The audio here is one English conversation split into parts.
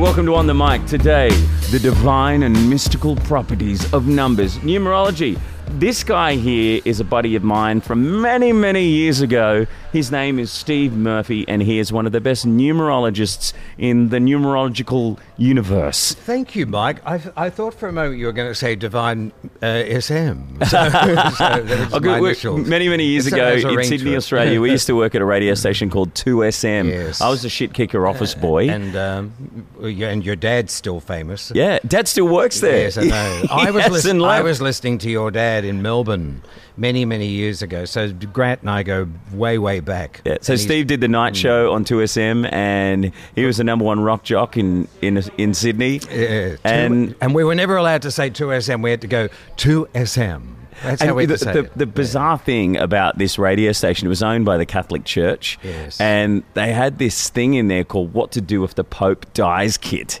welcome to On the Mic. Today, the divine and mystical properties of numbers, numerology. This guy here is a buddy of mine from many, many years ago. His name is Steve Murphy, and he is one of the best numerologists in the numerological universe. Thank you, Mike. I, I thought for a moment you were going to say Divine uh, SM. So, so that was my good. We- initials. many, many years ago in Sydney. Australia, we used to work at a radio station called 2SM. Yes. I was a shit kicker office boy. And um, and your dad's still famous. yeah, Dad still works there. Yes, I know. I was, Yes, I was listening to your dad in Melbourne many, many years ago. So Grant and I go way, way back. Yeah, so And Steve did the night mm. show on 2SM, and he was the number one rock jock in in, in Sydney. Yeah, and and we were never allowed to say 2SM. We had to go 2SM. That's how we the, the, the bizarre thing about this radio station, it was owned by the Catholic Church. Yes. And they had this thing in there called What to Do If the Pope Dies kit.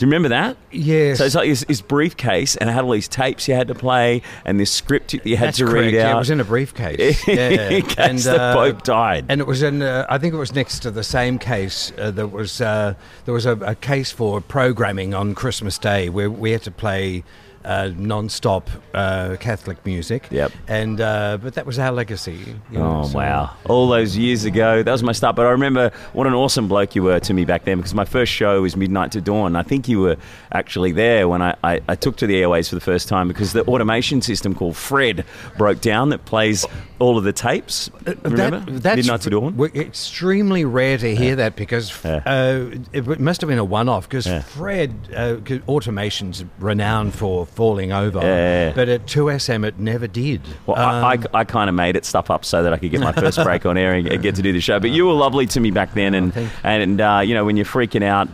Do you remember that? Yes. So it's like this briefcase, and it had all these tapes you had to play, and this script you had That's to correct. read Yeah, out. it was in a briefcase. Yeah. in case the Pope died. And it was in, uh, I think it was next to the same case. Uh, there was uh, there was a, a case for programming on Christmas Day where we had to play uh, non-stop uh, Catholic music. Yep. And uh, but that was our legacy. you know, Oh so- wow! All those years ago, that was my start. But I remember what an awesome bloke you were to me back then, because my first show was Midnight to Dawn. I think you were actually there when I, I, I took to the airways for the first time because the automation system called Fred broke down that plays all of the tapes. Remember Uh, That, that's Midnight to Dawn? extremely rare to hear that because Yeah. uh, it must have been a one-off because Yeah. Fred uh, automation's renowned for falling over, Yeah, yeah, yeah. but at 2SM it never did. Well, Um, I, I, I kind of made it stuff up so that I could get my first break on air and, get to do the show. But you were lovely to me back then, and thank and uh, you know when you're freaking out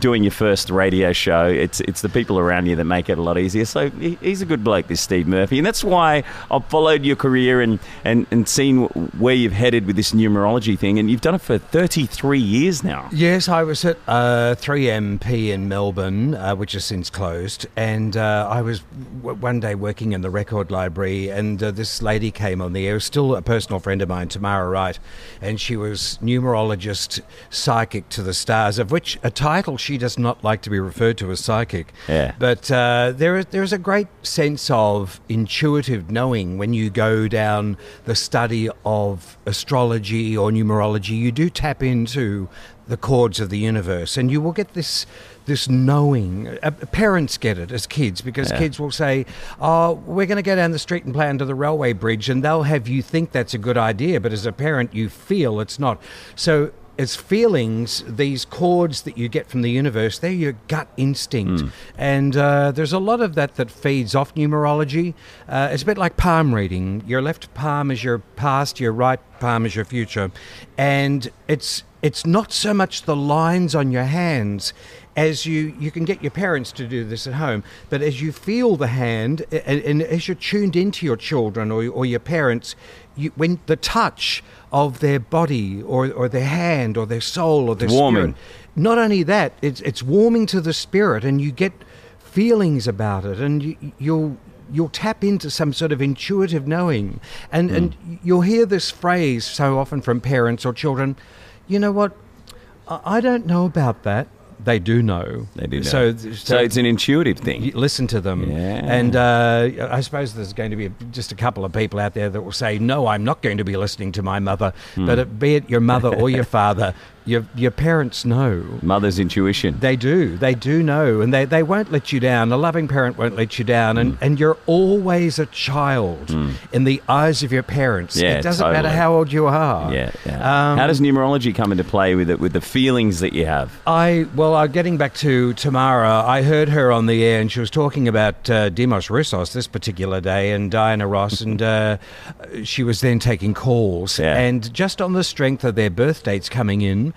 doing your first radio show, it's it's the people around you that make it a lot easier. So he's a good bloke, this Steve Murphy, and that's why I've followed your career and and and seen where you've headed with this numerology thing, and you've done it for 33 years now. Yes, I was at uh, 3MP in Melbourne, uh, which has since closed, and uh, I was w- one day working in the record library, and uh, this lady came on the air, still a personal friend of mine, Tamara Wright, and she was numerologist, psychic to the stars, of which a title she does not like to be referred to as psychic. Yeah. But uh, there is there is a great sense of intuitive knowing when you go down the study of astrology or numerology. You do tap into the chords of the universe, and you will get this this knowing. Uh, parents get it as kids because Yeah. kids will say, "Oh, we're going to go down the street and play under the railway bridge," and they'll have you think that's a good idea, but as a parent, you feel it's not. So as feelings, these chords that you get from the universe, they're your gut instinct. And uh, there's a lot of that that feeds off numerology. Uh, it's a bit like palm reading. Your left palm is your past, your right palm is your future. And it's it's not so much the lines on your hands as you you can get your parents to do this at home but as you feel the hand and, and as you're tuned into your children or, or your parents you, when the touch of their body or, or their hand or their soul or their Warming. spirit not only that it's it's warming to the spirit and you get feelings about it and you, you'll you'll tap into some sort of intuitive knowing and hmm. and you'll hear this phrase so often from parents or children you know what I I don't know about that. They do know. They do know. So, so it's an intuitive thing. listen to them. Yeah. And uh, I suppose there's going to be just a couple of people out there that will say, no, I'm not going to be listening to my mother. Hmm. But it, be it your mother or your father, your, your parents know. Mother's intuition. They do. They do know. And they, they won't let you down. A loving parent won't let you down. And, Hmm. and you're always a child in the eyes of your parents. Yeah, it doesn't matter how old you are. yeah, yeah. Um, How does numerology come into play with it, with the feelings that you have? I well, uh, getting back to Tamara, I heard her on the air, and she was talking about uh, Demis Roussos this particular day, and Diana Ross, and uh, she was then taking calls, Yeah. and just on the strength of their birth dates coming in,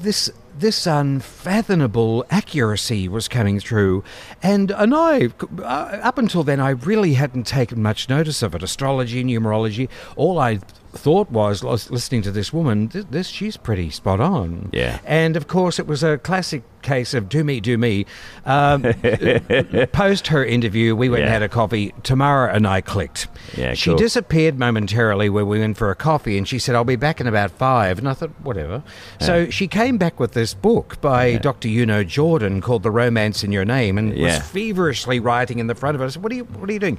this. This unfathomable accuracy was coming through, and and I, uh, up until then, I really hadn't taken much notice of it. Astrology, numerology, all I thought was listening to this woman, this, she's pretty spot on. Yeah. And of course, it was a classic case of do me, do me. Um, post her interview, we went and had a coffee. Tamara and I clicked. Yeah, she cool. disappeared momentarily when we went for a coffee, and she said, "I'll be back in about five. And I thought, whatever. So she came back with this book by Dr. Juno Jordan called "The Romance in Your Name," and Yeah. was feverishly writing in the front of it. I said, "What are you? What are you doing,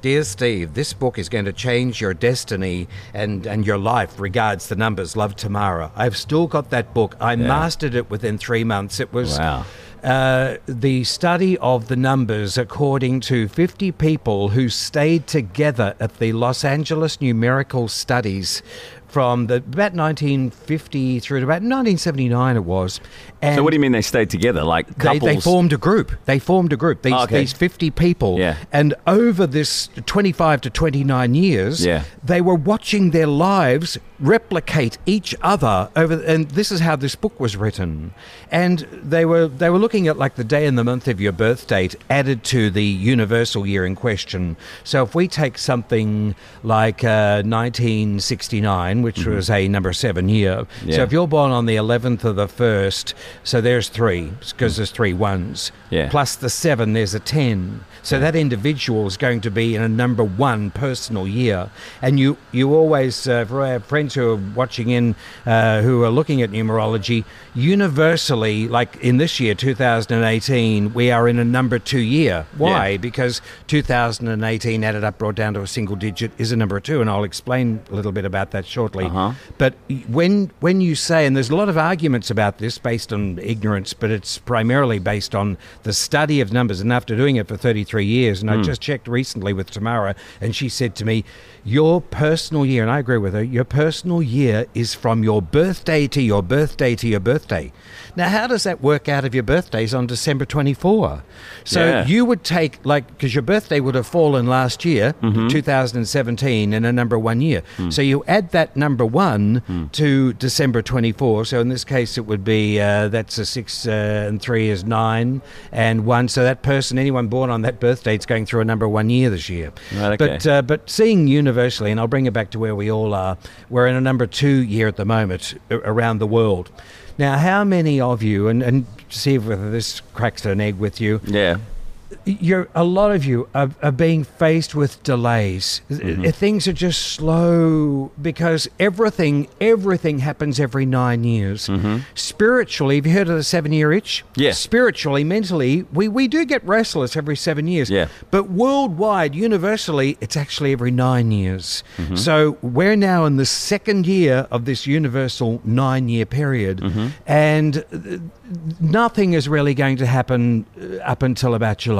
dear Steve? This book is going to change your destiny and and your life. Regards the numbers. Love Tamara. I've still got that book. I mastered it within three months. It was." Wow. Uh, the study of the numbers according to 50 people who stayed together at the Los Angeles Numerical Studies from the, about 1950 through to about 1979 it was. And So what do you mean they stayed together? Like they, they formed a group. They formed a group. These, Oh, okay. these 50 people. Yeah. And over this 25 to 29 years, Yeah. they were watching their lives replicate each other over and this is how this book was written. And they were they were looking at like the day and the month of your birth date added to the universal year in question. So if we take something like uh, 1969 which was a number 7 year so Mm-hmm. If you're born on the 11th of the 1st so there's 3 because there's three ones Yeah. plus the 7 there's a 10 so that individual is going to be in a number 1 personal year. And you you always uh, for our friends who are watching in uh, who are looking at numerology universally like in this year 2018 we are in a number 2 year why Yeah. because 2018 added up brought down to a single digit is a number 2 and I'll explain a little bit about that shortly Uh-huh. but when when you say, and there's a lot of arguments about this based on ignorance, but it's primarily based on the study of numbers. And after doing it for 33 years, and I just checked recently with Tamara, and she said to me, "Your personal year," and I agree with her. Your personal year is from your birthday to your birthday to your birthday. Now, how does that work out if your birthday's on December 24? So Yeah. you would take like because your birthday would have fallen last year, Mm-hmm. 2017, in a number one year. Mm. So you add that number one to December 24. So in this case, it would be uh, that's a six uh, and three is nine and one. So that person, anyone born on that birthday, is going through a number one year this year. Right, okay. But uh, but seeing universally, and I'll bring it back to where we all are. We're in a number two year at the moment around the world. Now, how many of you, and, and see whether this cracks an egg with you, Yeah. You're a lot of you are, are being faced with delays. Uh, Things are just slow because everything everything happens every nine years. Spiritually, have you heard of the seven year itch? Yeah. Spiritually, mentally, we, we do get restless every seven years. Yeah. But worldwide, universally, it's actually every nine years. So we're now in the second year of this universal nine year period, and uh, nothing is really going to happen uh, up until about July.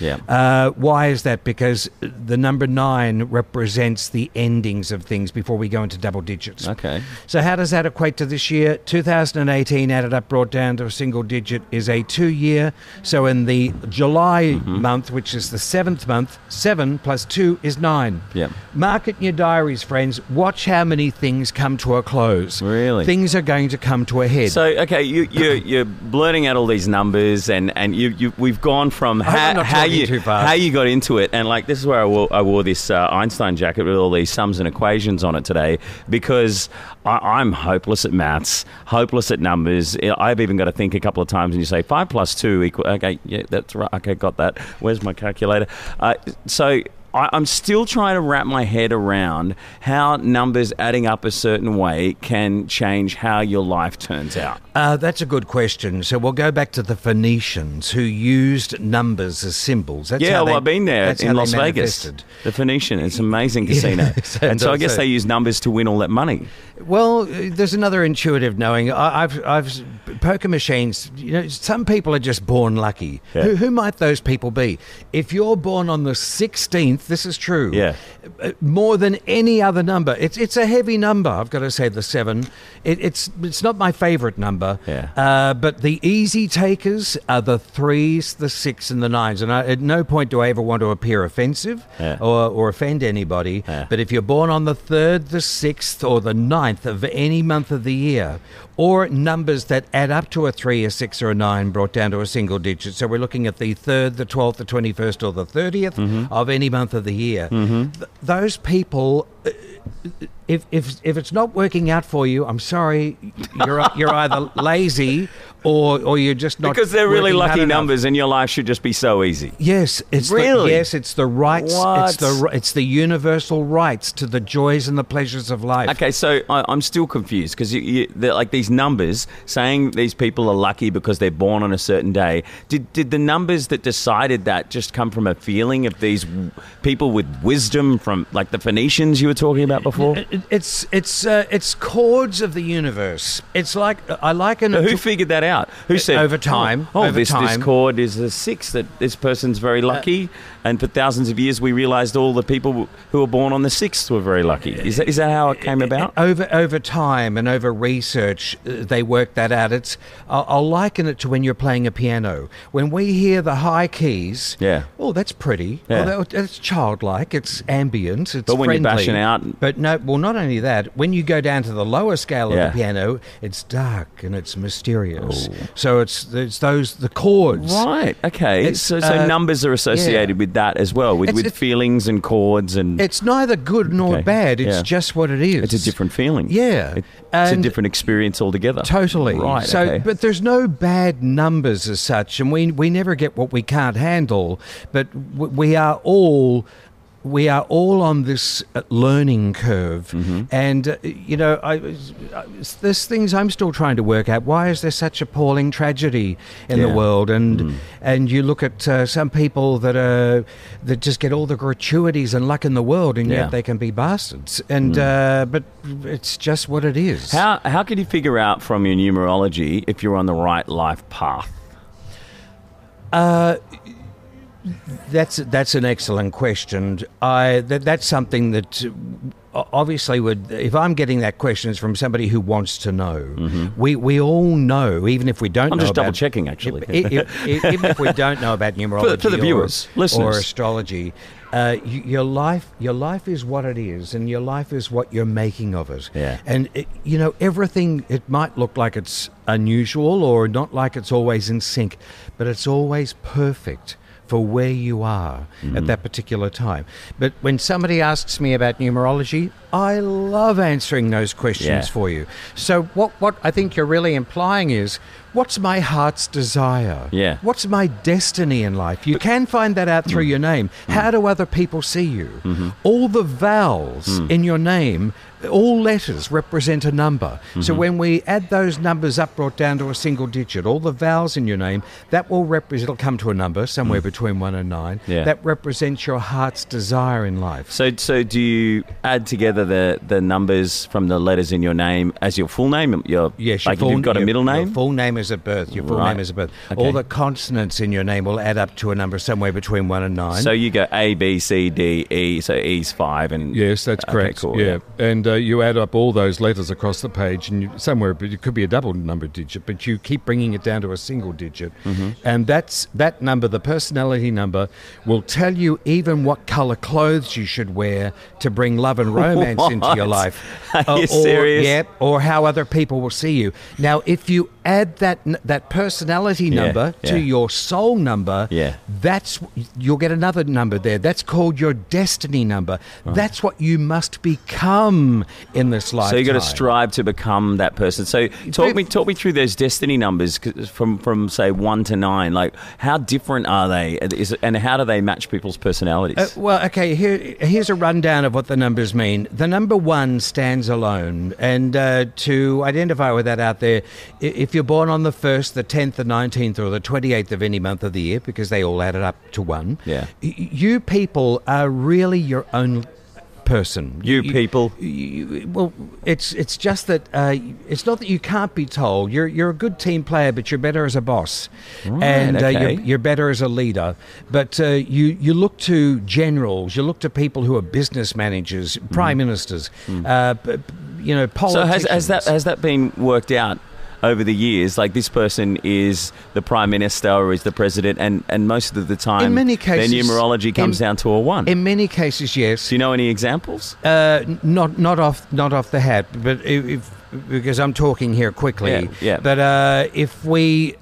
Yeah. Uh, why is that? Because the number nine represents the endings of things before we go into double digits. Okay. So how does that equate to this year? 2018 added up, brought down to a single digit, is a two-year. So in the July Mm-hmm. month, which is the seventh month, seven plus two is nine. Yep. Mark it in your diaries, friends. Watch how many things come to a close. Really? Things are going to come to a head. So okay, you you you're blurting out all these numbers, and and you, you we've gone from how, how you how you got into it, and like this is where I wore, I wore this uh, Einstein jacket with all these sums and equations on it today because I, I'm hopeless at maths, hopeless at numbers. I've even got to think a couple of times, and you say five plus two equal. Okay, yeah, that's right. Okay, got that. Where's my calculator? Uh, so. I- I'm still trying to wrap my head around how numbers adding up a certain way can change how your life turns out. Uh, that's a good question. So we'll go back to the Phoenicians who used numbers as symbols. That's yeah, how well, I've been there in Las Vegas. The Phoenician, it's an amazing casino. so and so I guess it. they use numbers to win all that money. Well, uh, there's another intuitive knowing. I, I've, I've poker machines. You know, some people are just born lucky. Yeah. Who, who might those people be? If you're born on the 16th, this is true. Yeah. Uh, More than any other number, it's it's a heavy number. I've got to say the seven. It, it's it's not my favourite number. Yeah. Uh, but the easy takers are the threes, the six, and the nines. And I, at no point do I ever want to appear offensive Yeah. or, or offend anybody. Yeah. But if you're born on the third, the sixth, or the ninth of any month of the year, or numbers that add up to a three, a six, or a nine brought down to a single digit. So we're looking at the third, the twelfth, the twenty-first, or the 30th Mm-hmm. of any month of the year. Th- those people if if if it's not working out for you, I'm sorry. You're you're either lazy or or you're just not because they're really lucky numbers, and your life should just be so easy. Yes, it's Really? the, yes, it's the rights. What? It's the it's the universal rights to the joys and the pleasures of life. Okay, so I, I'm still confused because you, you, they're like these numbers saying these people are lucky because they're born on a certain day. Did did the numbers that decided that just come from a feeling of these people with wisdom from like the Phoenicians you were talking about before? It's it's uh, it's chords of the universe. It's like I liken it Who figured that out? Who said over time, Oh, oh, over this this time. Uh, chord is a six. That this person's very lucky, and for thousands of years we realized all the people who were born on the sixth were very lucky. Is that is that how it came about? over over time and over research, uh, they worked that out. It's I'll, I'll liken it to when you're playing a piano. When we hear the high keys, Yeah. oh, that's pretty. Yeah. Oh, that, that's childlike. It's ambient. It's But when you're friendly. bashing out- but no, well, not only that. When you go down to the lower scale of Yeah. the piano, it's dark and it's mysterious. So it's it's those the chords. Right. Okay. It's, so so uh, numbers are associated with that as well, with, It's- with it's- feelings and chords and It's neither good nor Okay. bad. It's Yeah. just what it is. it's a different feeling. Yeah. It- it's a different experience altogether. Totally. Right. So, okay. but there's no bad numbers as such, and we we never get what we can't handle. But we are all. We are all on this uh, learning curve, Mm-hmm. and uh, you know, I, I, there's things I'm still trying to work out. Why is there such appalling tragedy in the world? And and you look at uh, some people that are that just get all the gratuities and luck in the world, and Yeah. yet they can be bastards. And uh, but it's just what it is. how how can you figure out from your numerology if you're on the right life path? That's that's an excellent question. I that, that's something that uh, obviously would if I'm getting that question it's from somebody who wants to know. We we all know, even if we don't. Mm-hmm. I'm know just about- double-checking, actually. If- if- if- even if we don't know about numerology for the or- viewers, or, listeners. astrology, uh, your life your life is what it is, and your life is what you're making of it. Yeah. And it, you know everything. It might look like it's unusual or not like it's always in sync, but it's always perfect for where you are at mm. that particular time. But when somebody asks me about numerology, I love answering those questions Yeah. for you. So what what I think you're really implying is what's my heart's desire? Yeah. What's my destiny in life? You can find that out through mm. your name. Mm. How do other people see you? Mm-hmm. All the vowels mm. in your name, all letters represent a number. So mm-hmm. when we add those numbers up brought down to a single digit, all the vowels in your name, that will represent it'll come to a number somewhere between 1 and 9. Yeah. That represents your heart's desire in life. So so do you add together the the numbers from the letters in your name as your full name? Your Yes, your like full, if you've got a your- middle Your name. full name is at birth. Your full Right. name is at birth. Okay. All the consonants in your name will add up to a number somewhere between 1 and 9. So you go A B C D E. So E's five and Yes, that's Okay, correct. cool, yeah, and uh, you add up all those letters across the page, and you, somewhere, but it could be a double number digit, but you keep bringing it down to a single digit, Mm-hmm. and that's that number, the personality number, will tell you even what color clothes you should wear to bring love and romance into your life. Are Uh, you or, serious? Yeah, or how other people will see you. Now, if you add that n- that personality Yeah, number to yeah. your soul number, Yeah. that's you'll get another number there. That's called your destiny number. That's what you must become in this life. So you got to strive to become that person. So talk me talk me through those destiny numbers from from say one to nine. Like how different are they? Is and how do they match people's personalities? Uh, well, okay, here, here's a rundown of what the numbers mean. The number one stands alone. And uh, to identify with that out there, if you're born on the 1st, the 10th, the 19th, or the 28th of any month of the year, because they all added up to one, Yeah. you people are really your own person. You people? you- well, it's it's just that uh, it's not that you can't be told. You're you're a good team player, but you're better as a boss, and uh, you're, you're better as a leader. But uh, you you look to generals, you look to people who are business managers, prime ministers, uh, p- p- you know, Mm. so has, has that has that been worked out? Over the years, like this person is the prime minister or is the president, and, and most of the time, In many cases- their numerology comes in- down to a one. in many cases, yes. Do you know any examples? Uh, not not off not off the hat, but if, if because I'm talking here quickly. Yeah, yeah. But uh, if we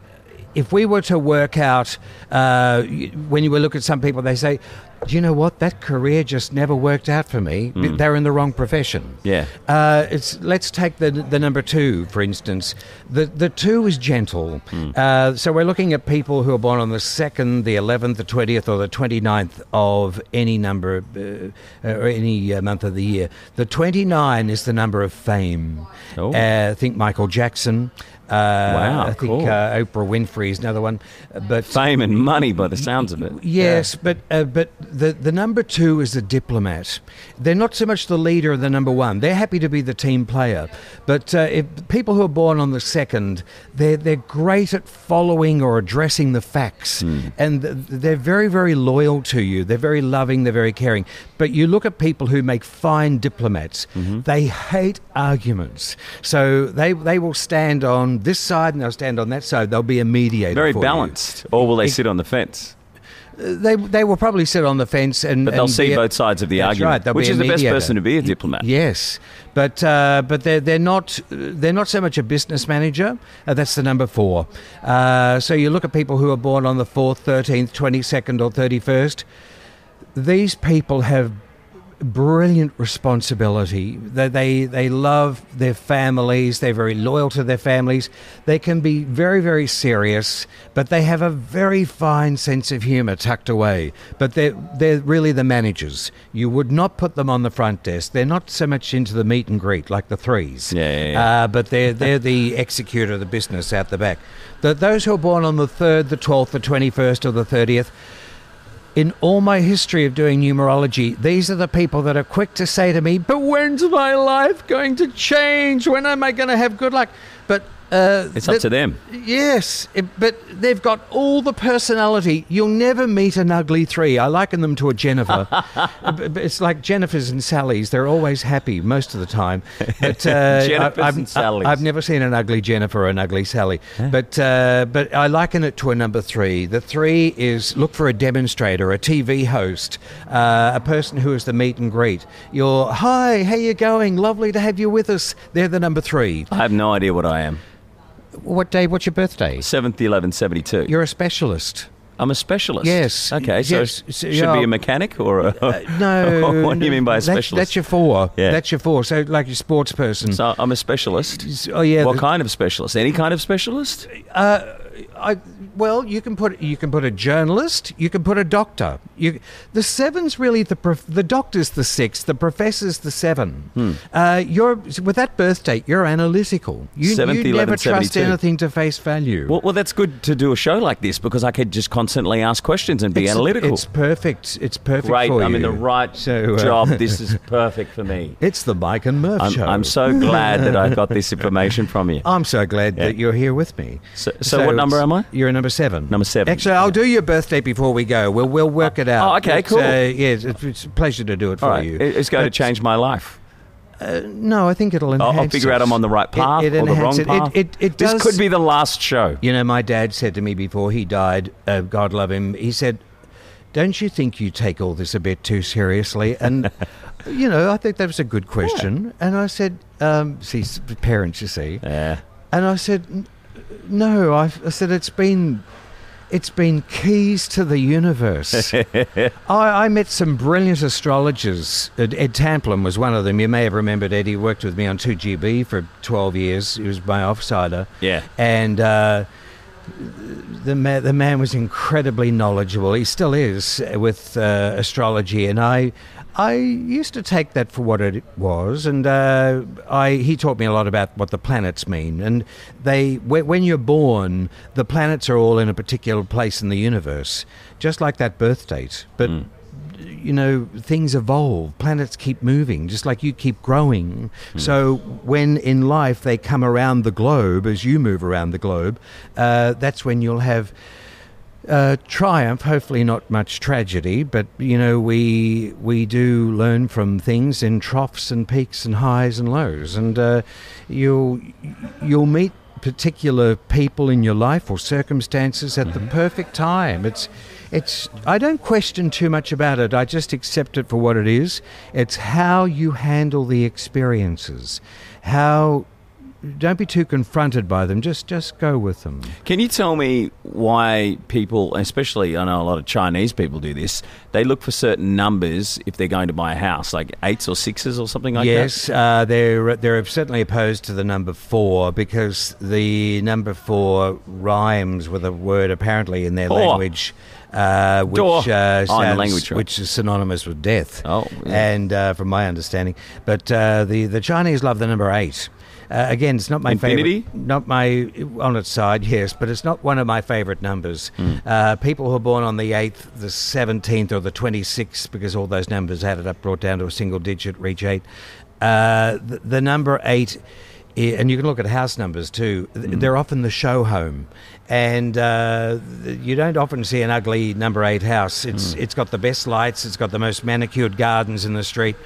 if we were to work out uh, when you were look at some people, they say. do you know what? That career just never worked out for me. They're in the wrong profession. Mm. Yeah. Uh, it's let's take the the number two for instance. The the two is gentle. Hmm. Uh, so we're looking at people who are born on the second, the eleventh, the twentieth, or the 29th of any number uh, or any uh, month of the year. The twenty nine is the number of fame. Oh. Uh, I think Michael Jackson. Uh, Wow, I think cool. uh, Oprah Winfrey is another one. Uh, But Fame and money, by the sounds of it. Yes, but uh, but the the number two is a diplomat. They're not so much the leader of the number one. They're happy to be the team player. But uh, if people who are born on the second, they're they're great at following or addressing the facts, hmm. and they're very very loyal to you. They're very loving. They're very caring. But you look at people who make fine diplomats. Mm-hmm. They hate arguments, so they they will stand on this side and they'll stand on that side. They'll be a mediator. Very for you. balanced. Or will they Ex- sit on the fence? They they will probably sit on the fence and. But they'll and see a- both sides of the argument. right, which is the best person to be a diplomat. Yes, but uh, but they're they're not they're not so much a business manager. Uh, that's the number four. Uh, so you look at people who are born on the fourth, thirteenth, twenty second, or thirty first. These people have brilliant responsibility. They, they they love their families. They're very loyal to their families. They can be very very serious, but they have a very fine sense of humour tucked away. But they're they're really the managers. You would not put them on the front desk. They're not so much into the meet and greet like the threes. Yeah, yeah, yeah. Uh, but they're they're the executor of the business out the back. The, those who are born on the third, the twelfth, the twenty first, or the thirtieth in all my history of doing numerology, these are the people that are quick to say to me, But when's my life going to change? When am I going to have good luck? But uh, It's up that- to them. Yes, it- but they've got all the personality. You'll never meet an ugly three. I liken them to a Jennifer. It's like Jennifer's and Sally's. They're always happy most of the time. But uh, Jennifers I, I've, and Sallys. I've never seen an ugly Jennifer or an ugly Sally. But uh, but I liken it to a number three. The three is look for a demonstrator, a TV host, uh, a person who is the meet and greet. You're hi, how you going? Lovely to have you with us. They're the number three. I have no idea what I am. What day? What's your birthday? 7th, 11th, 72. You're a specialist. I'm a specialist. Yes. Okay, so Yes, should be a mechanic or a. Uh, no. what do you mean by a that's, specialist? That's your four. Yeah. That's your four. So, like your sports person. so I'm a specialist. oh yeah. what the- kind of specialist? Any kind of specialist? Uh, I, well, you can put you can put a journalist. You can put a doctor. You, the seven's really the prof, the doctor's the six. The professor's the seven. Hmm. Uh, you're with that birth date. You're analytical. You, Seventh, you never 11th, trust 72. anything to face value. Well, well, that's good to do a show like this because I could just constantly ask questions and be it's, analytical. It's perfect. It's perfect Great. I'm you. in the right So, uh, job. This is perfect for me. It's the Mike and Murph I'm, show. I'm so glad that I got this information from you. I'm so glad Yeah. that you're here with me. So- so what number am I? You're a number seven. Number seven. Actually, I'll do your birthday before we go. We'll we'll work it out. oh, okay, But, cool. Uh, yes, it's, it's a pleasure to do it for right. you. It's going to change my life. Uh, no, I think it'll enhance. I'll figure out. I'm on the right path It, it or the wrong it. path. It, it, it this could be the last show. You know, my dad said to me before he died, uh, God love him, he said, Don't you think you take all this a bit too seriously? And, you know, I think that was a good question. And I said, um, See, parents, you see. Yeah. And I said, "N- No, I, I said, It's been. It's been keys to the universe. I, I met some brilliant astrologers. Ed, Ed Tamplin was one of them. You may have remembered Ed. He worked with me on 2GB for 12 years. He was my offsider. Yeah. And uh, the, ma- the man was incredibly knowledgeable. He still is with uh, astrology. And I, I used to take that for what it was. And uh, I, he taught me a lot about what the planets mean. And they, when you're born, the planets are all in a particular place in the universe, just like that birth date. But you know, things evolve. Planets keep moving, just like you keep growing. So when in life they come around the globe, as you move around the globe, uh, that's when you'll have. Uh, triumph, hopefully not much tragedy, but you know we we do learn from things in troughs and peaks and highs and lows, and uh, you'll you'll meet particular people in your life or circumstances at the perfect time. It's it's I don't question too much about it. I just accept it for what it is. It's how you handle the experiences, how don't be too confronted by them. Just just go with them. Can you tell me why people, especially I know a lot of Chinese people do this, they look for certain numbers if they're going to buy a house, like eights or sixes or something like that? yes, uh, they're they're certainly opposed to the number four because the number four rhymes with a word apparently in their Door. language. Uh, which uh, Oh, sounds- language, right. which is synonymous with death. Oh, yeah. and uh, from my understanding, but uh, the the Chinese love the number eight. Uh, again, it's not my Infinity? favorite. Not my on its side, yes, but it's not one of my favorite numbers. Hmm. Uh, people who are born on the eighth, the seventeenth, or the twenty-sixth, because all those numbers added up, brought down to a single digit, reach eight. Uh, the, the number eight. And you can look at house numbers too. Hmm. They're often the show home, and uh, you don't often see an ugly number eight house. It's it's got the best lights. It's got the most manicured gardens in the street,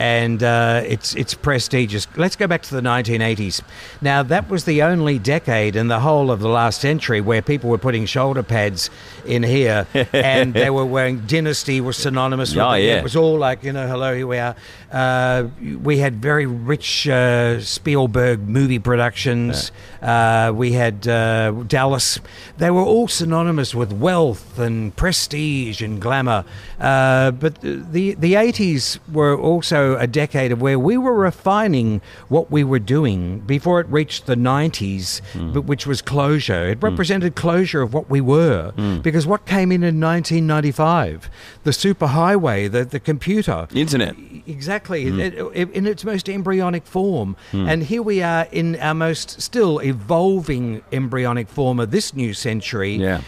and uh, it's it's prestigious. Let's go back to the 1980s. Now that was the only decade in the whole of the last century where people were putting shoulder pads in here, and they were wearing Dynasty was synonymous with Oh, it. yeah. It was all like you know, hello, here we are. Uh, we had very rich uh, Spielberg movie productions. Uh, we had uh, Dallas. They were all synonymous with wealth and prestige and glamour. Uh, but the the eighties were also a decade of where we were refining what we were doing before it reached the nineties, but which was closure. It represented closure of what we were because what came in in 1995, the superhighway, the the computer, Internet. Exactly, Mm. It- it- in its most embryonic form. Mm. And here we are in our most still evolving embryonic form of this new century. Yeah.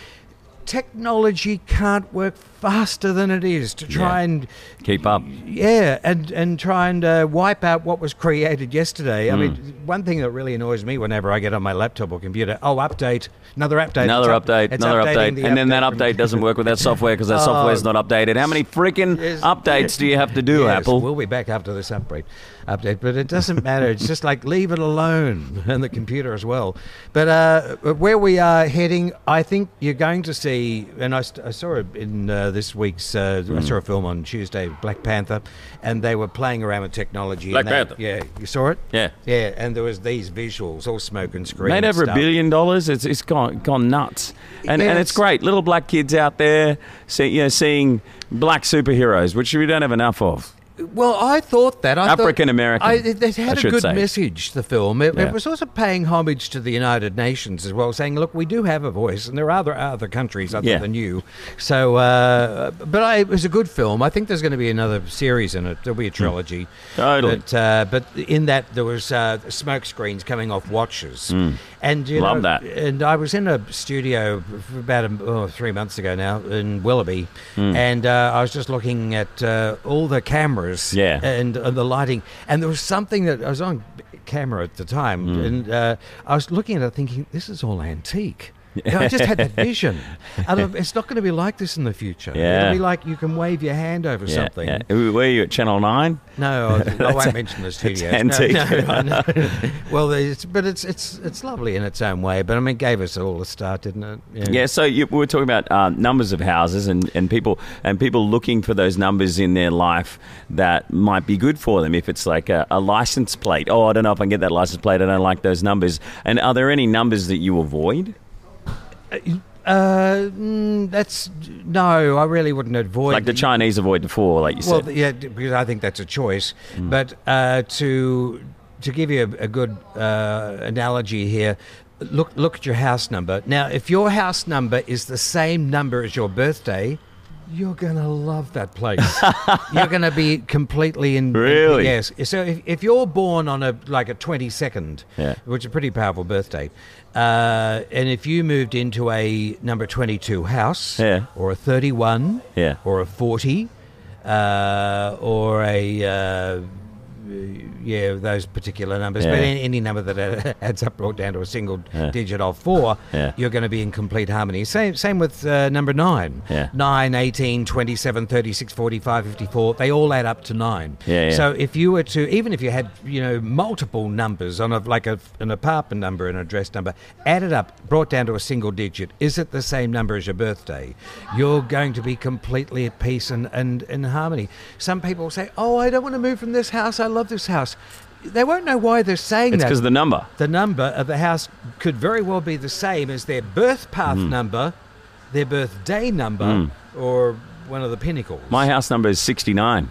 Technology can't work faster than it is to try Yeah. and Keep up. yeah, and and try and uh, wipe out what was created yesterday. I mean, one thing that really annoys me whenever I get on my laptop or computer, oh, update, another update, Another up- update, another update, the and then that update doesn't work with that software because that Oh. software's not updated. How many freaking Yes. updates do you have to do, Yes, Apple? We'll be back after this update, update, but it doesn't matter. It's just like leave it alone, and the computer as well. But uh, where we are heading, I think you're going to see, and I, I saw it in uh, this week's. Uh, I saw a film on Tuesday, Black Panther, and they were playing around with technology. Black and they- Panther. Yeah, you saw it. Yeah. yeah, and there was these visuals, all smoke and screen. Made over a billion dollars. It's, it's gone gone nuts, and Yeah, and it's it's- great. Little black kids out there, see, you know, seeing black superheroes, which we don't have enough of. Well, I thought that I African American, I- It, it had a good say. message. The film. It, Yeah. it was also paying homage to the United Nations as well, saying, "Look, we do have a voice, and there are other other countries other Yeah. than you." So, uh, but I, it was a good film. I think there's going to be another series in it. There'll be a trilogy. Totally. But, uh, but in that there was uh, smoke screens coming off watches, and you Hmm. Love know, that. And I was in a studio about a, oh, three months ago now in Willoughby, Hmm. and uh, I was just looking at uh, all the cameras Yeah. and uh, the lighting. And there was something that I was on camera at the time, Hmm. and uh, I was looking at it thinking, this is all antique. You know, I just had that vision. And it's not going to be like this in the future. Yeah. It'll be like you can wave your hand over Yeah, something. yeah. Were you at Channel Nine? No, I, I won't mention the studios. No, antique. no, no. well, it's, but it's it's it's lovely in its own way. But I mean, it gave us all a start, didn't it? Yeah, so you, we were talking about um, numbers of houses and, and people and people looking for those numbers in their life that might be good for them. If it's like a, a license plate, oh, I don't know if I can get that license plate. I don't like those numbers. And are there any numbers that you avoid? Uh, mm, that's no. I really wouldn't avoid Like the Chinese avoid the four, like you Well, said. yeah, because I think that's a choice. But uh, to to give you a, a good uh, analogy here, look look at your house number. Now, if your house number is the same number as your birthday. You're gonna love that place. you're gonna be completely in. Really? Yes. So if, if you're born on a like a twenty second, Yeah. which is a pretty powerful birthday, uh, and if you moved into a number twenty two house, Yeah. or a thirty one, Yeah. or a 40 uh, or a uh, yeah those particular numbers but any, any number that adds up brought down to a single Yeah. digit of four Yeah. you're going to be in complete harmony same same with uh, number 9 Yeah. 9 18 27 36 45 54 they all add up to 9 Yeah, yeah. so if you were to even if you had you know multiple numbers on a like a, an apartment number and an address number added up brought down to a single digit is it the same number as your birthday you're going to be completely at peace and and in harmony some people say oh i don't want to move from this house i love this house they won't know why they're saying It's that. because the number. the number of the house could very well be the same as their birth path Hmm. number, their birthday number, or one of the pinnacles. My house number is 69.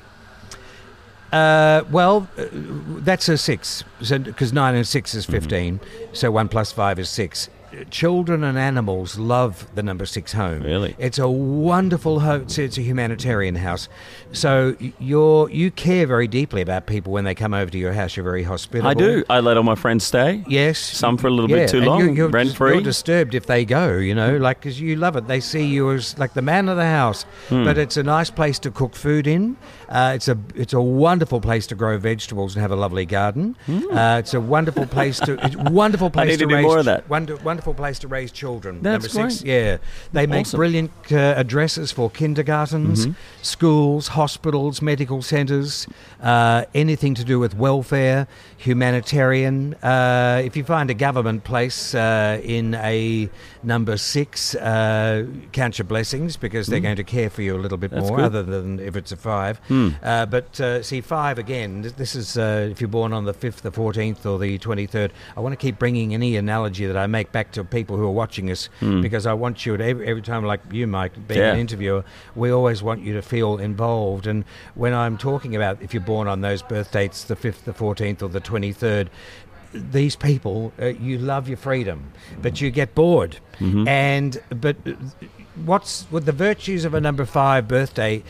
Uh, well, uh, that's a six. So because nine and six Mm-hmm. is 15 so one plus five is six. Children and animals love the number six home. Really? it's a wonderful home. It's, it's a humanitarian house, so you're you care very deeply about people when they come over to your house. You're very hospitable. I do. I let all my friends stay. Yes, Some for a little bit too and long, You're, you're, rent-free. You're disturbed if they go, you know, like because you love it. They see you as like the man of the house. Hmm. But it's a nice place to cook food in. Uh, it's a it's a wonderful place to grow vegetables and have a lovely garden. Uh, it's a wonderful place to it's wonderful place to do raise more of that. Wonder, wonderful place to raise children. That's Number six, great. yeah, they make Awesome. brilliant uh, addresses for kindergartens, Mm-hmm. schools, hospitals, medical centres, uh, anything to do with welfare, humanitarian. Uh, if you find a government place uh, in a number six, uh, count your blessings because they're going to care for you a little bit Mm. That's more, good. other than if it's a five. Uh, but uh, see, five again. This is uh, if you're born on the fifth, the fourteenth, or the twenty-third. I want to keep bringing any analogy that I make back to people who are watching us because I want you to every, every time, like you, Mike, being. Yeah. an interviewer, we always want you to feel involved. And when I'm talking about if you're born on those birth dates, the fifth, the fourteenth, or the twenty-third. These people, uh, you love your freedom, but you get bored. Mm-hmm. And but uh, what's with the virtues of a number five birthday?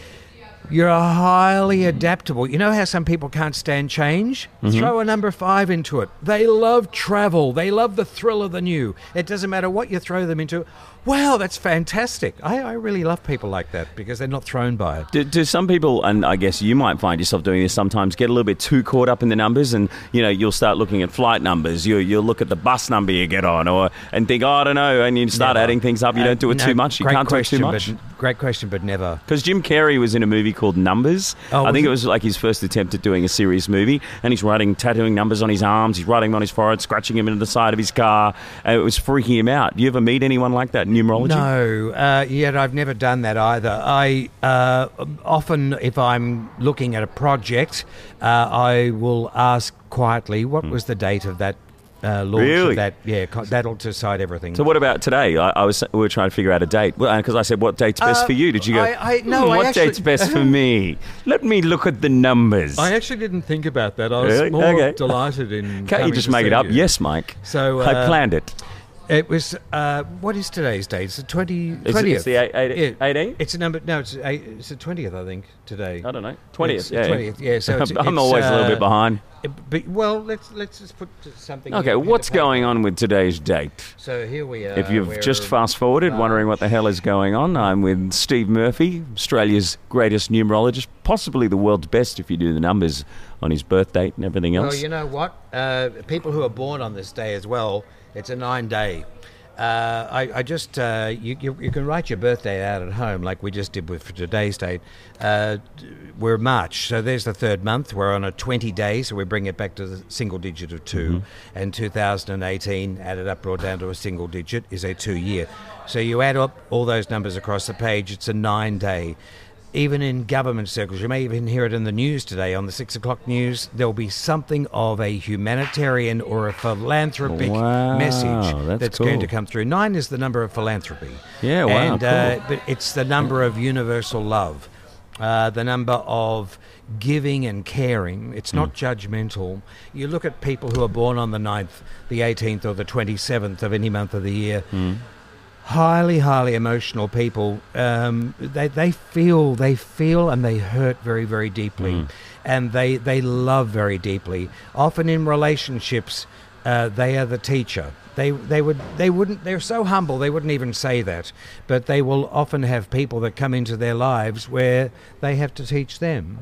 You're highly adaptable. You know how some people can't stand change? Mm-hmm. Throw a number five into it. They love travel. They love the thrill of the new. It doesn't matter what you throw them into. Wow, that's fantastic. I, I really love people like that because they're not thrown by it. Do, do some people, and I guess you might find yourself doing this sometimes, get a little bit too caught up in the numbers, and you know you'll start looking at flight numbers. You you'll look at the bus number you get on, or and think, oh, I don't know, and you start Never. adding things up. You Uh, don't do it no, too much. You can't do it too question, much. But, great question, but never. Because Jim Carrey was in a movie called Numbers. Oh, I think it it? was like his first attempt at doing a serious movie, and he's writing, tattooing numbers on his arms. He's writing them on his forehead, scratching him into the side of his car. And it was freaking him out. Do you ever meet anyone like that numerology? No, uh, yet I've never done that either. I uh, often, if I'm looking at a project, uh, I will ask quietly, "What was the date of that uh, launch?" Hmm. Really? Of that, yeah, that'll decide everything. So what about today? I, I was we were trying to figure out a date because I said, "What date's best Uh, for you?" Did you go? I- I- no, "Hmm, I what actually- date's best for me? Let me look at the numbers. I actually didn't think about that. I was Really? more Okay. delighted in. Can't you just make it up? you. Yes, Mike. So, I uh, planned it. It was uh, what is today's date? It's the 20, 20th. it's the eight- eight- Yeah. 18th? It's a number. No, it's eight, it's the twentieth, I think. Today. I don't know. Twentieth. It's Yeah. 20th, yeah, so it's- I'm it's, always a little uh, bit behind. But, well, let's let's just put something. Okay, what's going on with today's date? So here we are. If you've just fast forwarded, wondering what the hell is going on, I'm with Steve Murphy, Australia's greatest numerologist, possibly the world's best if you do the numbers on his birth date and everything else. Well, you know what? Uh, people who are born on this day as well, it's a nine day. Uh, I, I just uh, you, you you can write your birthday out at home like we just did with for today's date. Uh, we're March, so there's the third month. We're on a 20 day, so we bring it back to the single digit of 2 And 2018 added up, brought down to a single digit, is a two year. So you add up all those numbers across the page, it's a nine day even in government circles, you may even hear it in the news today on the six o'clock news. There'll be something of a humanitarian or a philanthropic Wow, message that's going to come through. Nine is the number of philanthropy. Yeah, wow, And, uh, but it's the number of universal love, uh, the number of giving and caring. It's not Hmm. judgmental. You look at people who are born on the 9th, the 18th, or the 27th of any month of the year Hmm. Highly, highly emotional people. Um, they they feel they feel and they hurt very, very deeply, Mm. and they they love very deeply. Often in relationships, uh, they are the teacher. They they would they wouldn't. They're so humble they wouldn't even say that, but they will often have people that come into their lives where they have to teach them.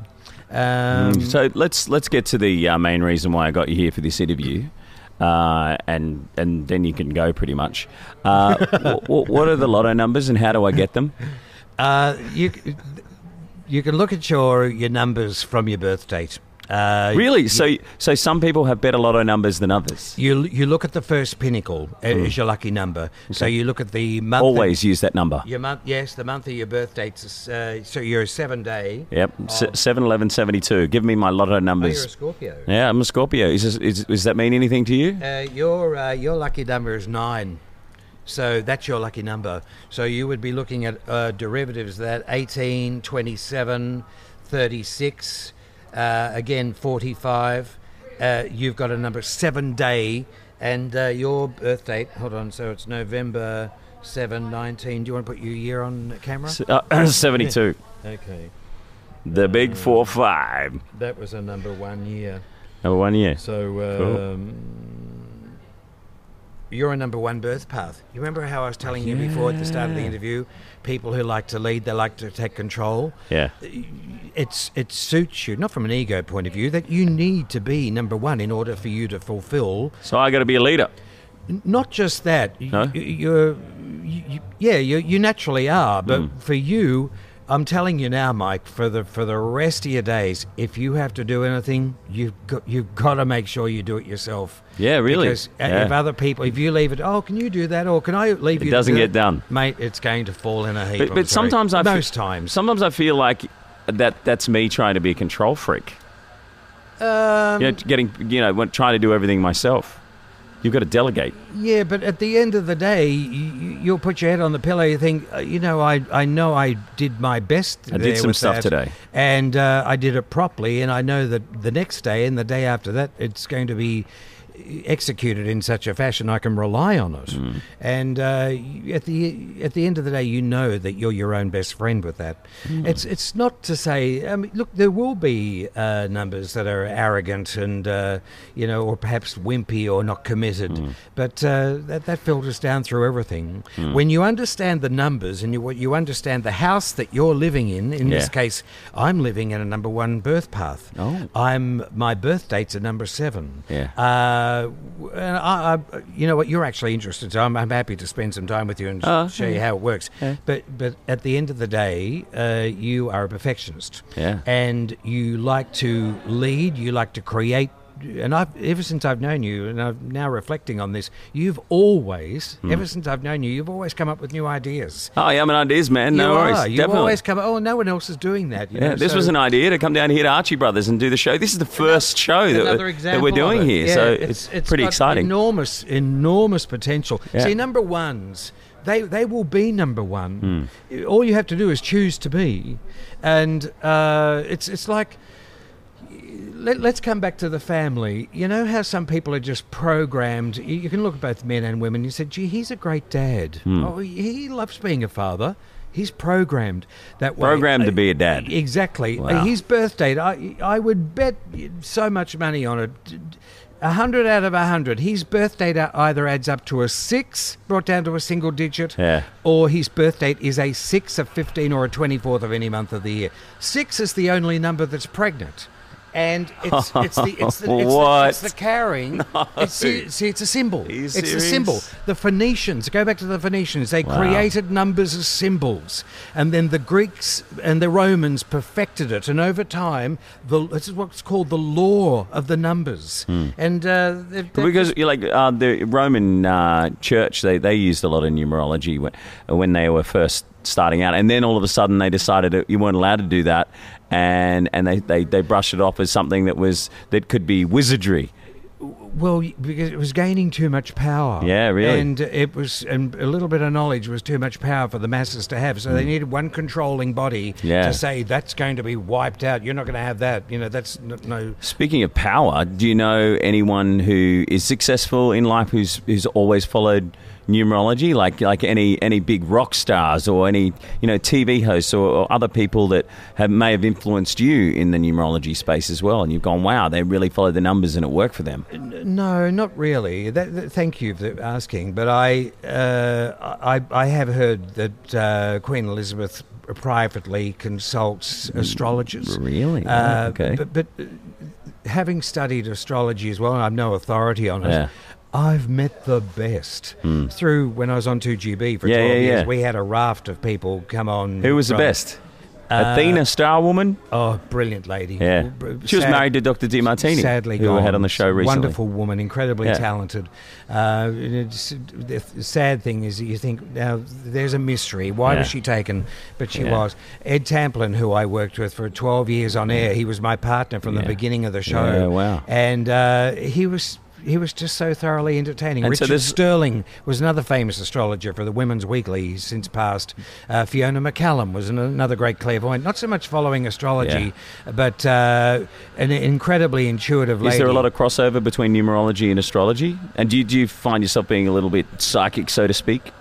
Um, so let's let's get to the uh, main reason why I got you here for this interview, uh, and and then you can go pretty much. Uh, w- w- what are the lotto numbers and how do I get them? Uh, you you can look at your your numbers from your birth date. Uh, Really? So, so some people have better lotto numbers than others. You you look at the first pinnacle is your lucky number. So you look at the month. Always use that number. Your month, yes, the month of your birth dates. Uh, so you're a seven day. Yep. S- 7 11 72. Give me my lotto Oh, you're a numbers. Scorpio. Yeah, I'm a Scorpio. Is, this, is Does that mean anything to you? Uh, your uh, your lucky number is nine. So that's your lucky number. So you would be looking at uh, derivatives of that 18, 27, 36, uh, again 45. Uh, you've got a number seven day, and uh, your birth date. Hold on. So it's November 7, 19. Do you want to put your year on camera? Uh, 72. Okay. The big 4 5. That was a number one year. Number one year. So Cool. You're a number one birth path. You remember how I was telling you before at the start of the interview? People who like to lead, they like to take control. Yeah. It's it suits you, not from an ego point of view, that you need to be number one in order for you to fulfill So I got to be a leader. Not just that. No? y- You're, you, you- yeah, you, you naturally are. But Mm. for you, I'm telling you now, Mike, for the for the rest of your days, if you have to do anything, you've got you've got to make sure you do it yourself. Yeah, really. Because uh, Yeah. if other people, if you leave it, oh, can you do that, or can I leave It you? doesn't do get done. mate. It's going to fall in a heap. But, but sometimes I fe- most times. sometimes I feel like that that's me trying to be a control freak. Um, You know, getting you know, trying to do everything myself. You've got to delegate. Yeah, but at the end of the day, you, you'll put your head on the pillow. You think, uh, you know, I I know I did my best. I did some stuff that, today. and uh, I did it properly. And I know that the next day and the day after that, it's going to be executed in such a fashion I can rely on it. Hmm. And uh, at the at the end of the day, you know that you're your own best friend with that. Hmm. It's it's not to say. I mean, look, there will be uh, numbers that are arrogant and uh, you know, or perhaps wimpy or not committed. Hmm. But uh, that that filters down through everything. When you understand the numbers and you you understand the house that you're living in. In this case, I'm living in a number one birth path. Oh. I'm my birth date's a number seven. Yeah. Uh, and I, I, you know what? You're actually interested, so I'm, I'm happy to spend some time with you and Oh, show you how it works. Yeah. But but at the end of the day, uh, you are a perfectionist. Yeah. And you like to lead. You like to create. And I've ever since I've known you, and I'm now reflecting on this. You've always, Hmm. ever since I've known you, you've always come up with new ideas. Oh, yeah, I'm an ideas man. No you worries. are. You Definitely. always come. Oh, no one else is doing that. You yeah, know, this so- was an idea to come down here to Archie Brothers and do the show. This is the first show that, we're- that we're doing here, Yeah, so it's, pretty got exciting. Enormous, enormous potential. Yeah. See, number ones, they they will be number one. Hmm. All you have to do is choose to be, and uh, it's it's like. Let, let's come back to the family. You know how some people are just programmed. You, you can look at both men and women. You said, "Gee, he's a great dad. Hmm. Oh, he, loves being a father. He's programmed that way. Programmed to be a dad. Exactly. Wow. His birth date, I, I would bet so much money on it. A hundred out of a hundred. His birth date either adds up to a six, brought down to a single digit, Yeah. or his birth date is a six, a 15, or a 24th of any month of the year. Six is the only number that's pregnant. And it's, it's, the, it's, the, it's, the, it's the carrying. It's, see, it's a symbol. It's a symbol. The Phoenicians, go back to the Phoenicians, they Wow. created numbers as symbols. And then the Greeks and the Romans perfected it. And over time, the, this is what's called the law of the numbers. And uh, they've- they've because like uh, the Roman uh, Church, they, they used a lot of numerology when, when they were first starting out, and then all of a sudden they decided you weren't allowed to do that, and and they, they, they brushed it off as something that was that could be wizardry. Well, because it was gaining too much power. Yeah, really. And it was, and a little bit of knowledge was too much power for the masses to have. So they mm. needed one controlling body. Yeah. to say that's going to be wiped out. You're not going to have that. You know, that's n- no. Speaking of power, do you know anyone who is successful in life who's who's always followed numerology, like like any any big rock stars or any you know TV hosts or, or other people that have may have influenced you in the numerology space as well, and you've gone, wow, they really follow the numbers and it worked for them. No, not really. That, that- thank you for asking, but I, uh, I, I have heard that uh, Queen Elizabeth privately consults astrologers. Really? Uh, Oh, okay. But, but uh, having studied astrology as well, I'm no authority on it. Yeah. I've met the best through when I was on 2GB for. Yeah, 12 yeah, years. yeah. We had a raft of people come on. Who was the from- best? Athena Starwoman. Oh, brilliant lady. Yeah. She was married to Dr. Demartini, Sadly who gone. we had on the show recently. Wonderful woman, incredibly Yeah. talented. Uh, the sad thing is, you think now there's a mystery. Why was she taken? But she Yeah. was. Ed Tamplin, who I worked with for 12 years on air, he was my partner from the beginning of the show. Yeah, wow. And uh, he was. He was just so thoroughly entertaining. And Richard there's- Sterling was another famous astrologer for the Women's Weekly, he's since passed. Uh, Fiona McCallum was an- another great clairvoyant, not so much following astrology, but uh, an incredibly intuitive lady. Is there a lot of crossover between numerology and astrology? And do you, do you find yourself being a little bit psychic, so to speak?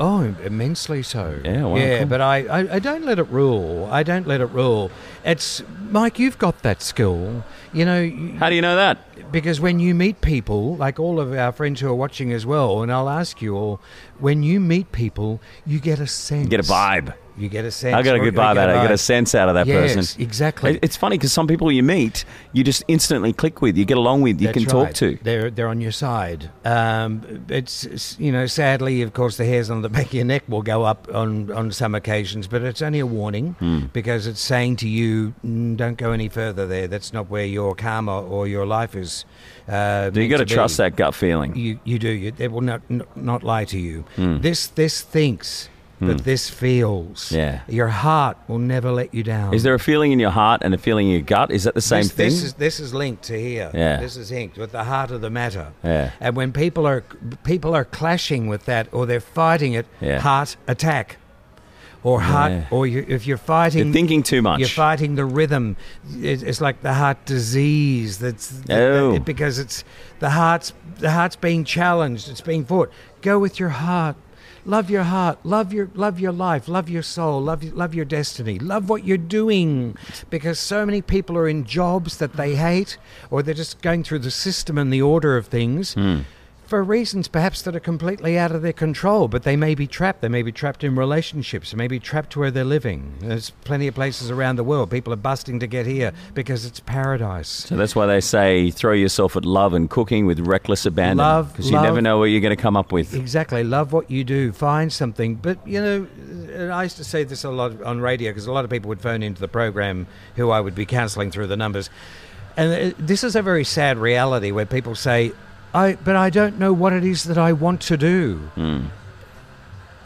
Oh, immensely so. Yeah, wow, yeah, cool. but I, I, I don't let it rule. I don't let it rule. It's Mike. You've got that skill. You know, you- How do you know that? because when you meet people, like all of our friends who are watching as well, and I'll ask you all, when you meet people, you get a sense. You get a vibe. You get a sense. I got a good vibe out of it. I get a sense out of that yes, person. exactly. It's funny because some people you meet, you just instantly click with, you get along with, you That's can talk right. to. They're they're on your side. Um, it's, it's you know sadly, of course, the hairs on the back of your neck will go up on on some occasions, but it's only a warning Hmm. because it's saying to you, "Mm, don't go any further there. That's not where your karma or your life is. Uh, you got to be." trust that gut feeling. You you do. You, they will not not lie to you. Hmm. This this thinks. That hmm. this feels. Yeah. Your heart will never let you down. Is there a feeling in your heart and a feeling in your gut? Is that the same this, thing? This is this is linked to here. Yeah. This is linked with the heart of the matter. Yeah. And when people are people are clashing with that, or they're fighting it, Yeah. heart attack, or heart, Yeah. or you, if you're fighting, You're thinking too much. You're fighting the rhythm. It, it's like the heart disease. That's that- Oh. that- because it's the heart's the heart's being challenged. It's being fought. Go with your heart. Love your heart. Love your love your life. Love your soul. Love love your destiny. Love what you're doing. Because so many people are in jobs that they hate, or they're just going through the system and the order of things. Hmm. For reasons perhaps that are completely out of their control, but they may be trapped. They may be trapped in relationships. They may be trapped where they're living. There's plenty of places around the world. People are busting to get here because it's paradise. so that's why they say throw yourself at love and cooking with reckless abandon. Love, Because you love. never know what you're going to come up with. Exactly. Love what you do. Find something. But, you know, I used to say this a lot on radio because a lot of people would phone into the program who I would be counselling through the numbers. And uh, this is a very sad reality where people say, I, but I don't know what it is that I want to do.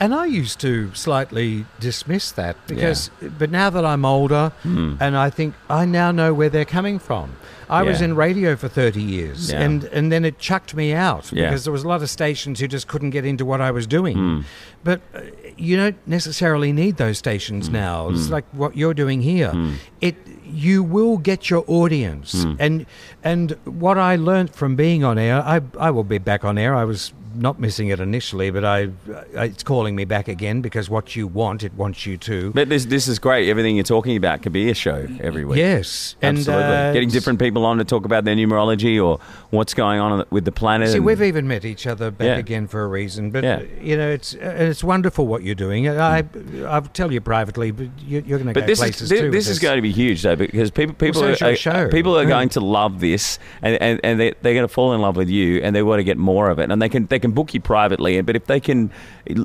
And I used to slightly dismiss that because, but now that I'm older, and I think I now know where they're coming from. I was in radio for 30 years, Yeah. and, and then it chucked me out Yeah. because there was a lot of stations who just couldn't get into what I was doing. Hmm. But uh, you don't necessarily need those stations Hmm. now. It's like what you're doing here. It you will get your audience, Hmm. and and what I learned from being on air, I I will be back on air. I was not missing it initially, but I, it's calling me back again because what you want, it wants you to. But this this is great. Everything you're talking about could be a show every week. Yes, and Absolutely. uh, Getting different people on to talk about their numerology or what's going on with the planet. See, and- we've even met each other back Yeah. again for a reason. But Yeah. uh, you know, it's uh, it's wonderful what you're doing. I I'll tell you privately, but you, you're going to But go this places is this, too. this is going to be huge though because people people so is your are, people are Yeah. going to love this and, and, and they, they're going to fall in love with you and they want to get more of it and they can they can book you privately but if they can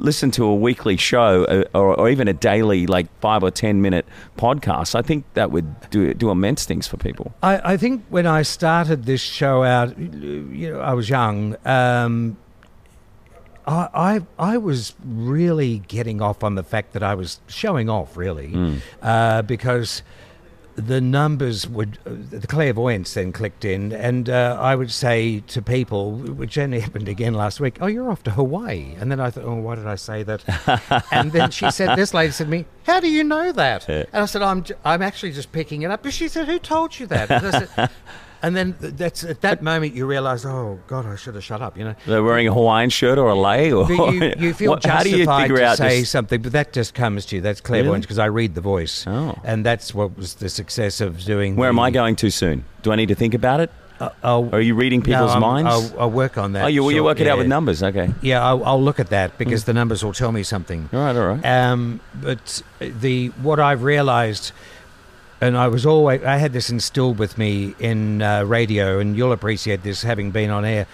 listen to a weekly show uh, or, or even a daily like five or ten minute podcast I think that would do do immense things for people. I, I think when I started this show out, you know, I was young. Um, I, I I was really getting off on the fact that I was showing off, really, Hmm. uh, because the numbers would uh, the clairvoyance then clicked in, and uh, I would say to people, which only happened again last week, "Oh, you're off to Hawaii," and then I thought, "Oh, why did I say that?" and then she said, "This lady said to me, how do you know that?" Yeah. And I said, "I'm j- I'm actually just picking it up." But she said, "Who told you that?" And, I said, and then th- that's at that moment you realise, "Oh God, I should have shut up," you know. They're wearing a Hawaiian shirt or a lei or you, you feel what- how do you justified figure to out say this- something, but that just comes to you. That's clairvoyance because I read the voice, Oh. and that's what was the success of doing. Where am I going too soon? Do I need to think about it? Uh, are you reading people's I'm- minds? I'll, I'll work on that. oh, you you short- work it out with numbers. Okay. Yeah, I'll, I'll look at that because the numbers will tell me something. All right. All right. Um, but the what I've realised, and I was always I had this instilled with me in uh, radio, and you'll appreciate this having been on air.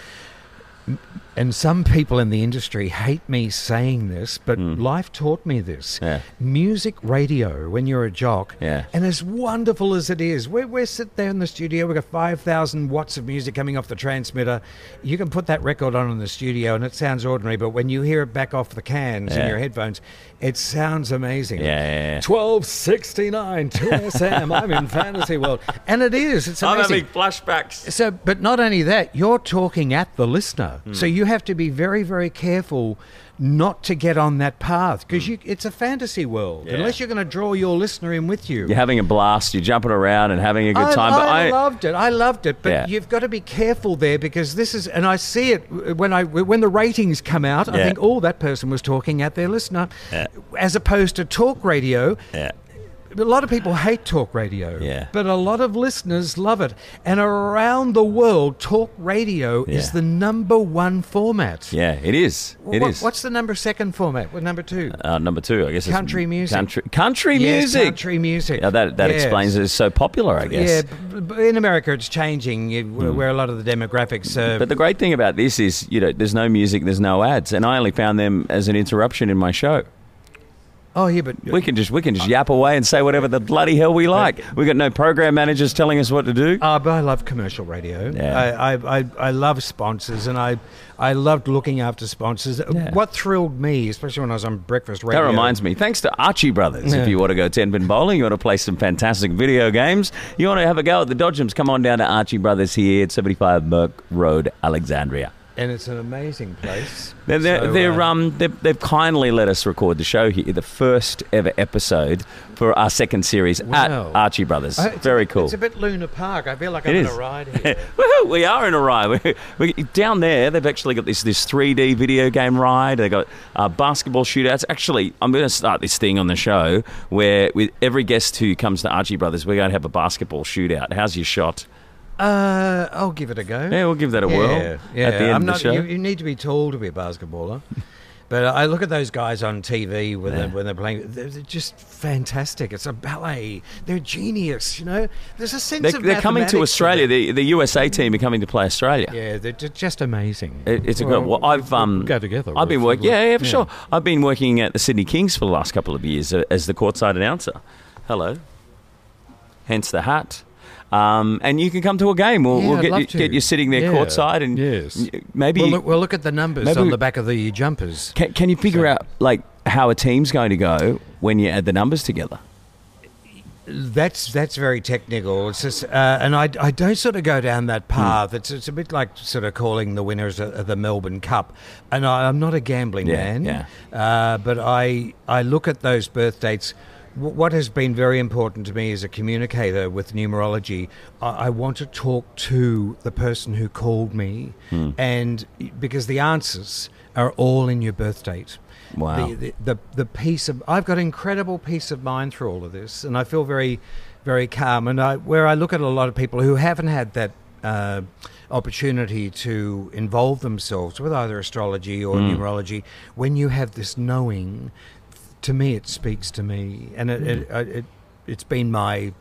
And some people in the industry hate me saying this, but hmm. life taught me this. Yeah. Music radio, when you're a jock, Yeah. and as wonderful as it is, we're, we're sitting there in the studio, we've got 5,000 watts of music coming off the transmitter. You can put that record on in the studio and it sounds ordinary, but when you hear it back off the cans in your headphones, it sounds amazing. Yeah, yeah, yeah. 1269 2SM, I'm in fantasy world. And it is, it's amazing. I'm having flashbacks. So, but not only that, you're talking at the listener. Hmm. So you have to be very, very careful not to get on that path because you it's a fantasy world. Yeah. Unless you're going to draw your listener in with you. You're having a blast. You're jumping around and having a good I, time. but I, loved it. I loved it. But Yeah. you've got to be careful there because this is, and I see it when I when the ratings come out. I think, oh, that person was talking at their listener, Yeah. as opposed to talk radio. A lot of people hate talk radio, Yeah. but a lot of listeners love it. And around the world, talk radio Yeah. is the number one format. Yeah, it is. It What- is. What's the number second format? What number two? uh, number two? I guess it's Country music. Country, country Yes, music. country music. Yeah, that that Yes. explains it's so popular, I guess. Yeah, in America it's changing, you- where a lot of the demographics. Uh, But the great thing about this is, you know, there's no music, there's no ads, and I only found them as an interruption in my show. Oh yeah, but We can just we can just yap away and say whatever the bloody hell we like. We got no program managers telling us what to do. Uh, but I love commercial radio. Yeah. I, I, I, I love sponsors, and I, I loved looking after sponsors. Yeah. What thrilled me, especially when I was on breakfast radio. That reminds me. Thanks to Archie Brothers. Yeah. If you want to go ten pin bowling, you want to play some fantastic video games, you want to have a go at the Dodgems, come on down to Archie Brothers here at 75 Burke Road, Alexandria. And it's an amazing place. They're, they're, So, they're, uh, um, they've, they've kindly let us record the show here, the first ever episode for our second series Wow. at Archie Brothers. uh, a Very cool. It's a bit Luna Park. I feel like It I'm is. on a ride here. We are in a ride. We, we, down there, they've actually got this this 3D video game ride. They've got uh, basketball shootouts. Actually, I'm going to start this thing on the show where with every guest who comes to Archie Brothers, we're going to have a basketball shootout. How's your shot? Uh, I'll give it a go. Yeah, we'll give that a whirl Yeah, yeah. at the end I'm of the not, show. You, you need to be tall to be a basketballer. But I look at those guys on TV when, Yeah. they're, when they're playing. They're, they're just fantastic. It's a ballet. They're genius. You know, there's a sense They're, of they're coming to Australia. The, the USA team are coming to play Australia. Yeah, they're just amazing. It, it's a Well, good. Well, I've um, go together. I've been working. Yeah, yeah, for yeah. sure. I've been working at the Sydney Kings for the last couple of years uh, as the courtside announcer. Hello. Hence the hat. Um, and you can come to a game. We'll, Yeah, we'll get you, get you sitting there Yeah. courtside, and Yes. maybe We'll look, we'll look at the numbers on the back of the jumpers. can, can you figure So- out like how a team's going to go when you add the numbers together? That's that's very technical. It's just, uh, and I, I don't sort of go down that path. It's it's a bit like sort of calling the winners of the Melbourne Cup. And I, I'm not a gambling Yeah, man. yeah. Uh, but I I look at those birth dates. What has been very important to me as a communicator with numerology, I, I want to talk to the person who called me, Hmm. and because the answers are all in your birth date. Wow. The, the, the the peace of I've got incredible peace of mind through all of this, and I feel very, very calm. And I where I look at a lot of people who haven't had that uh, opportunity to involve themselves with either astrology or Mm. numerology, when you have this knowing, to me it speaks to me, and it, it, it, it it's been my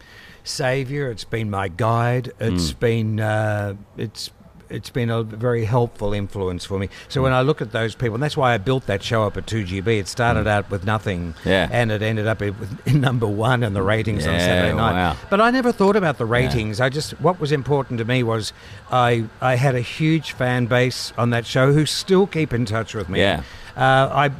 savior. It's been my guide. It's Mm. been uh, it's it's been a very helpful influence for me. So when I look at those people, and that's why I built that show up at 2GB. It started out with nothing, Mm. Yeah. and it ended up in, in number one in the ratings on Saturday night. wow. But I never thought about the ratings. I just what was important to me was I I had a huge fan base on that show who still keep in touch with me. Yeah. Uh, I.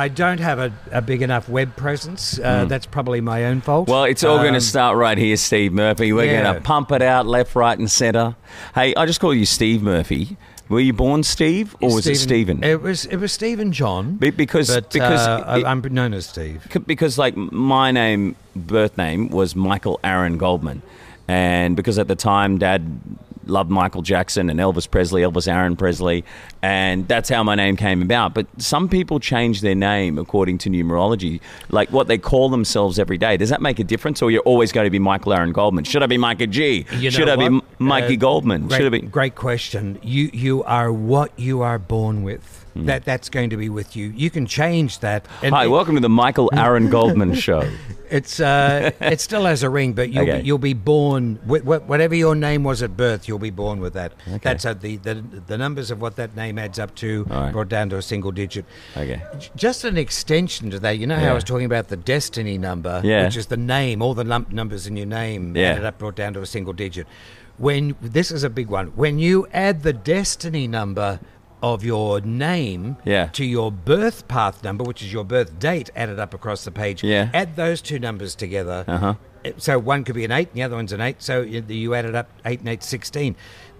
I don't have a, a big enough web presence. Uh, That's probably my own fault. Mm. Well, it's all going to Um, start right here, Steve Murphy. We're Yeah. going to pump it out left, right, and centre. Hey, I just call you Steve Murphy. Were you born Steve, or was it Stephen? It was it was Stephen John. Be- because but, because uh, it- I'm known as Steve. Because like my name birth name was michael aaron goldman and because at the time dad loved michael jackson and elvis presley elvis aaron presley and that's how my name came about but some people change their name according to numerology like what they call themselves every day does that make a difference or you're always going to be michael aaron goldman should i be micah g You should i be what? M- mikey Uh, goldman Great, should i be great question. You you are what you are born with. That that's going to be with you. You can change that. And Hi, it- welcome to the Michael Aaron Goldman Show. It's uh, it still has a ring, but you'll Okay. be, you'll be born with wh- whatever your name was at birth. You'll be born with that. Okay. That's uh, the, the the numbers of what that name adds up to, right. brought down to a single digit. Okay. J- Just an extension to that. You know how Yeah. I was talking about the destiny number, Yeah. which is the name, all the lump numbers in your name Yeah. added up, brought down to a single digit. When this is a big one, when you add the destiny number of your name Yeah. to your birth path number, which is your birth date, added up across the page, Yeah. add those two numbers together. Uh-huh. So one could be an eight, and the other one's an eight. So you, added up eight and eight, 16.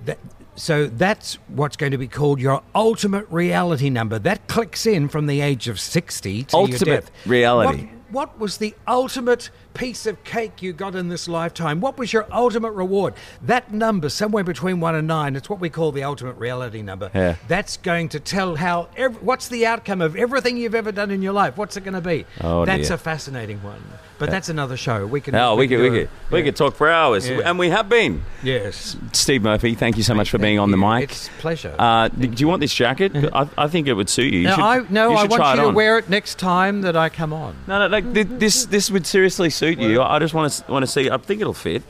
That, so that's what's going to be called your ultimate reality number. That clicks in from the age of 60 to Ultimate your death. reality. What, what was the ultimate piece of cake you got in this lifetime? What was your ultimate reward? That number, somewhere between one and nine, it's what we call the ultimate reality number. Yeah. That's going to tell how, ev- what's the outcome of everything you've ever done in your life? What's it going to be? Oh, that's dear. a fascinating one. But that's another show. We can. Oh, we could, we could, it. we Yeah. could talk for hours, Yeah. and we have been. Yes. Steve Murphy, thank you so much for being on the mic. It's a pleasure. Uh, do you want this jacket? I, I think it would suit you. you no, should, I, no, I want you to on. wear it next time that I come on. No, no, like thi- this. This would seriously suit you. I just want to want to see. I think it'll fit.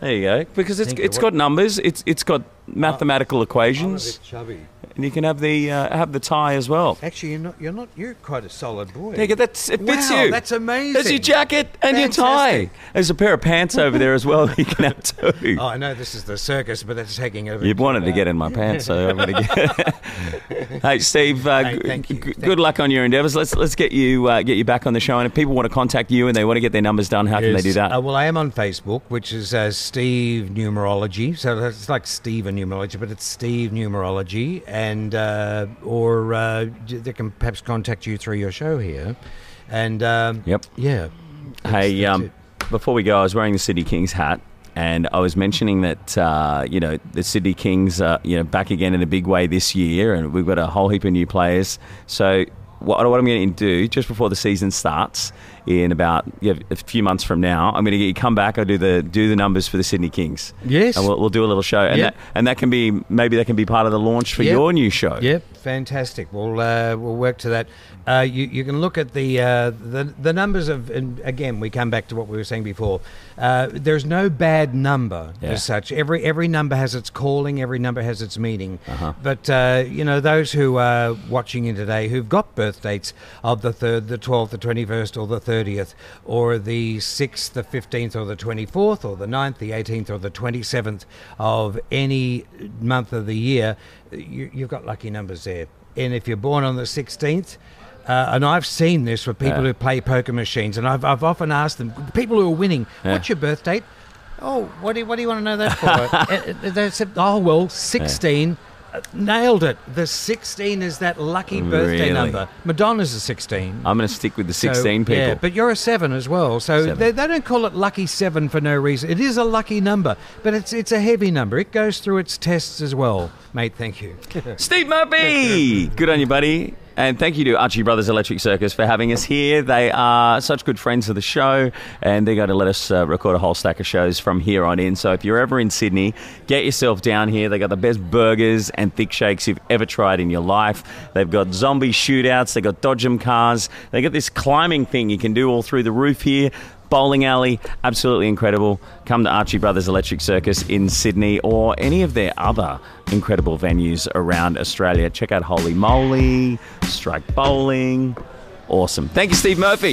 There you go. Because it's it's got numbers. It's it's got mathematical equations, chubby. And you can have the uh, have the tie as well. Actually, you're not. You're not. You're quite a solid boy. Go. That's it fits Wow, you. that's amazing. There's your jacket and your tie. There's a pair of pants over there as well. that You can have too. Oh, I know this is the circus, but that's taking over. You wanted to get in my pants, so I'm going to get. hey, Steve. Uh, Hey, thank you. g- Thank good luck on your endeavours. Let's let's get you uh, get you back on the show. And if people want to contact you and they want to get their numbers done, how can they do that? Uh, well, I am on Facebook, which is uh, Steve Numerology. So it's like Steve and Numerology, but it's Steve Numerology. And, uh, or uh, they can perhaps contact you through your show here. And, um, Yep. yeah. Hey, um, before we go, I was wearing the Sydney Kings hat, and I was mentioning that uh, you know the Sydney Kings, are, you know, back again in a big way this year, and we've got a whole heap of new players. So. What, what I'm going to do just before the season starts in about yeah, a few months from now, I'm going to get you come back. I do the do the numbers for the Sydney Kings. Yes. and we'll, we'll do a little show, and Yep. that and that can be maybe that can be part of the launch for Yep. your new show. Yep, fantastic. We'll uh, we'll work to that. Uh, you you can look at the uh, the the numbers of and again we come back to what we were saying before. Uh, there's no bad number Yeah. as such. Every every number has its calling. Every number has its meaning. Uh-huh. But uh, you know those who are watching in today who've got birth dates of the third, the twelfth, the twenty first, or the thirtieth, or the sixth, the fifteenth, or the twenty fourth, or the 9th, the eighteenth, or the twenty seventh of any month of the year, you, you've got lucky numbers there. And if you're born on the sixteenth. Uh, and I've seen this with people Yeah. who play poker machines, and I've, I've often asked them, people who are winning, Yeah. what's your birth date? Oh, what do you, what do you want to know that for? Uh, uh, they said, oh, well, 16. Uh, Nailed it. The 16 is that lucky birthday Really? number. Madonna's a 16. I'm going to stick with the So, 16 people. Yeah, but you're a 7 as well. So they, they don't call it lucky 7 for no reason. It is a lucky number, but it's it's a heavy number. It goes through its tests as well. Mate, thank you. Steve Murphy! Good on you, buddy. And thank you to Archie Brothers Electric Circus for having us here. They are such good friends of the show, and they're going to let us uh, record a whole stack of shows from here on in. So if you're ever in Sydney, get yourself down here. They got the best burgers and thick shakes you've ever tried in your life. They've got zombie shootouts. They've got dodgem cars. They got this climbing thing you can do all through the roof here bowling alley, absolutely incredible. Come to Archie Brothers Electric Circus in Sydney or any of their other incredible venues around Australia. Check out Holy Moly, Strike Bowling. Awesome. Thank you, Steve Murphy.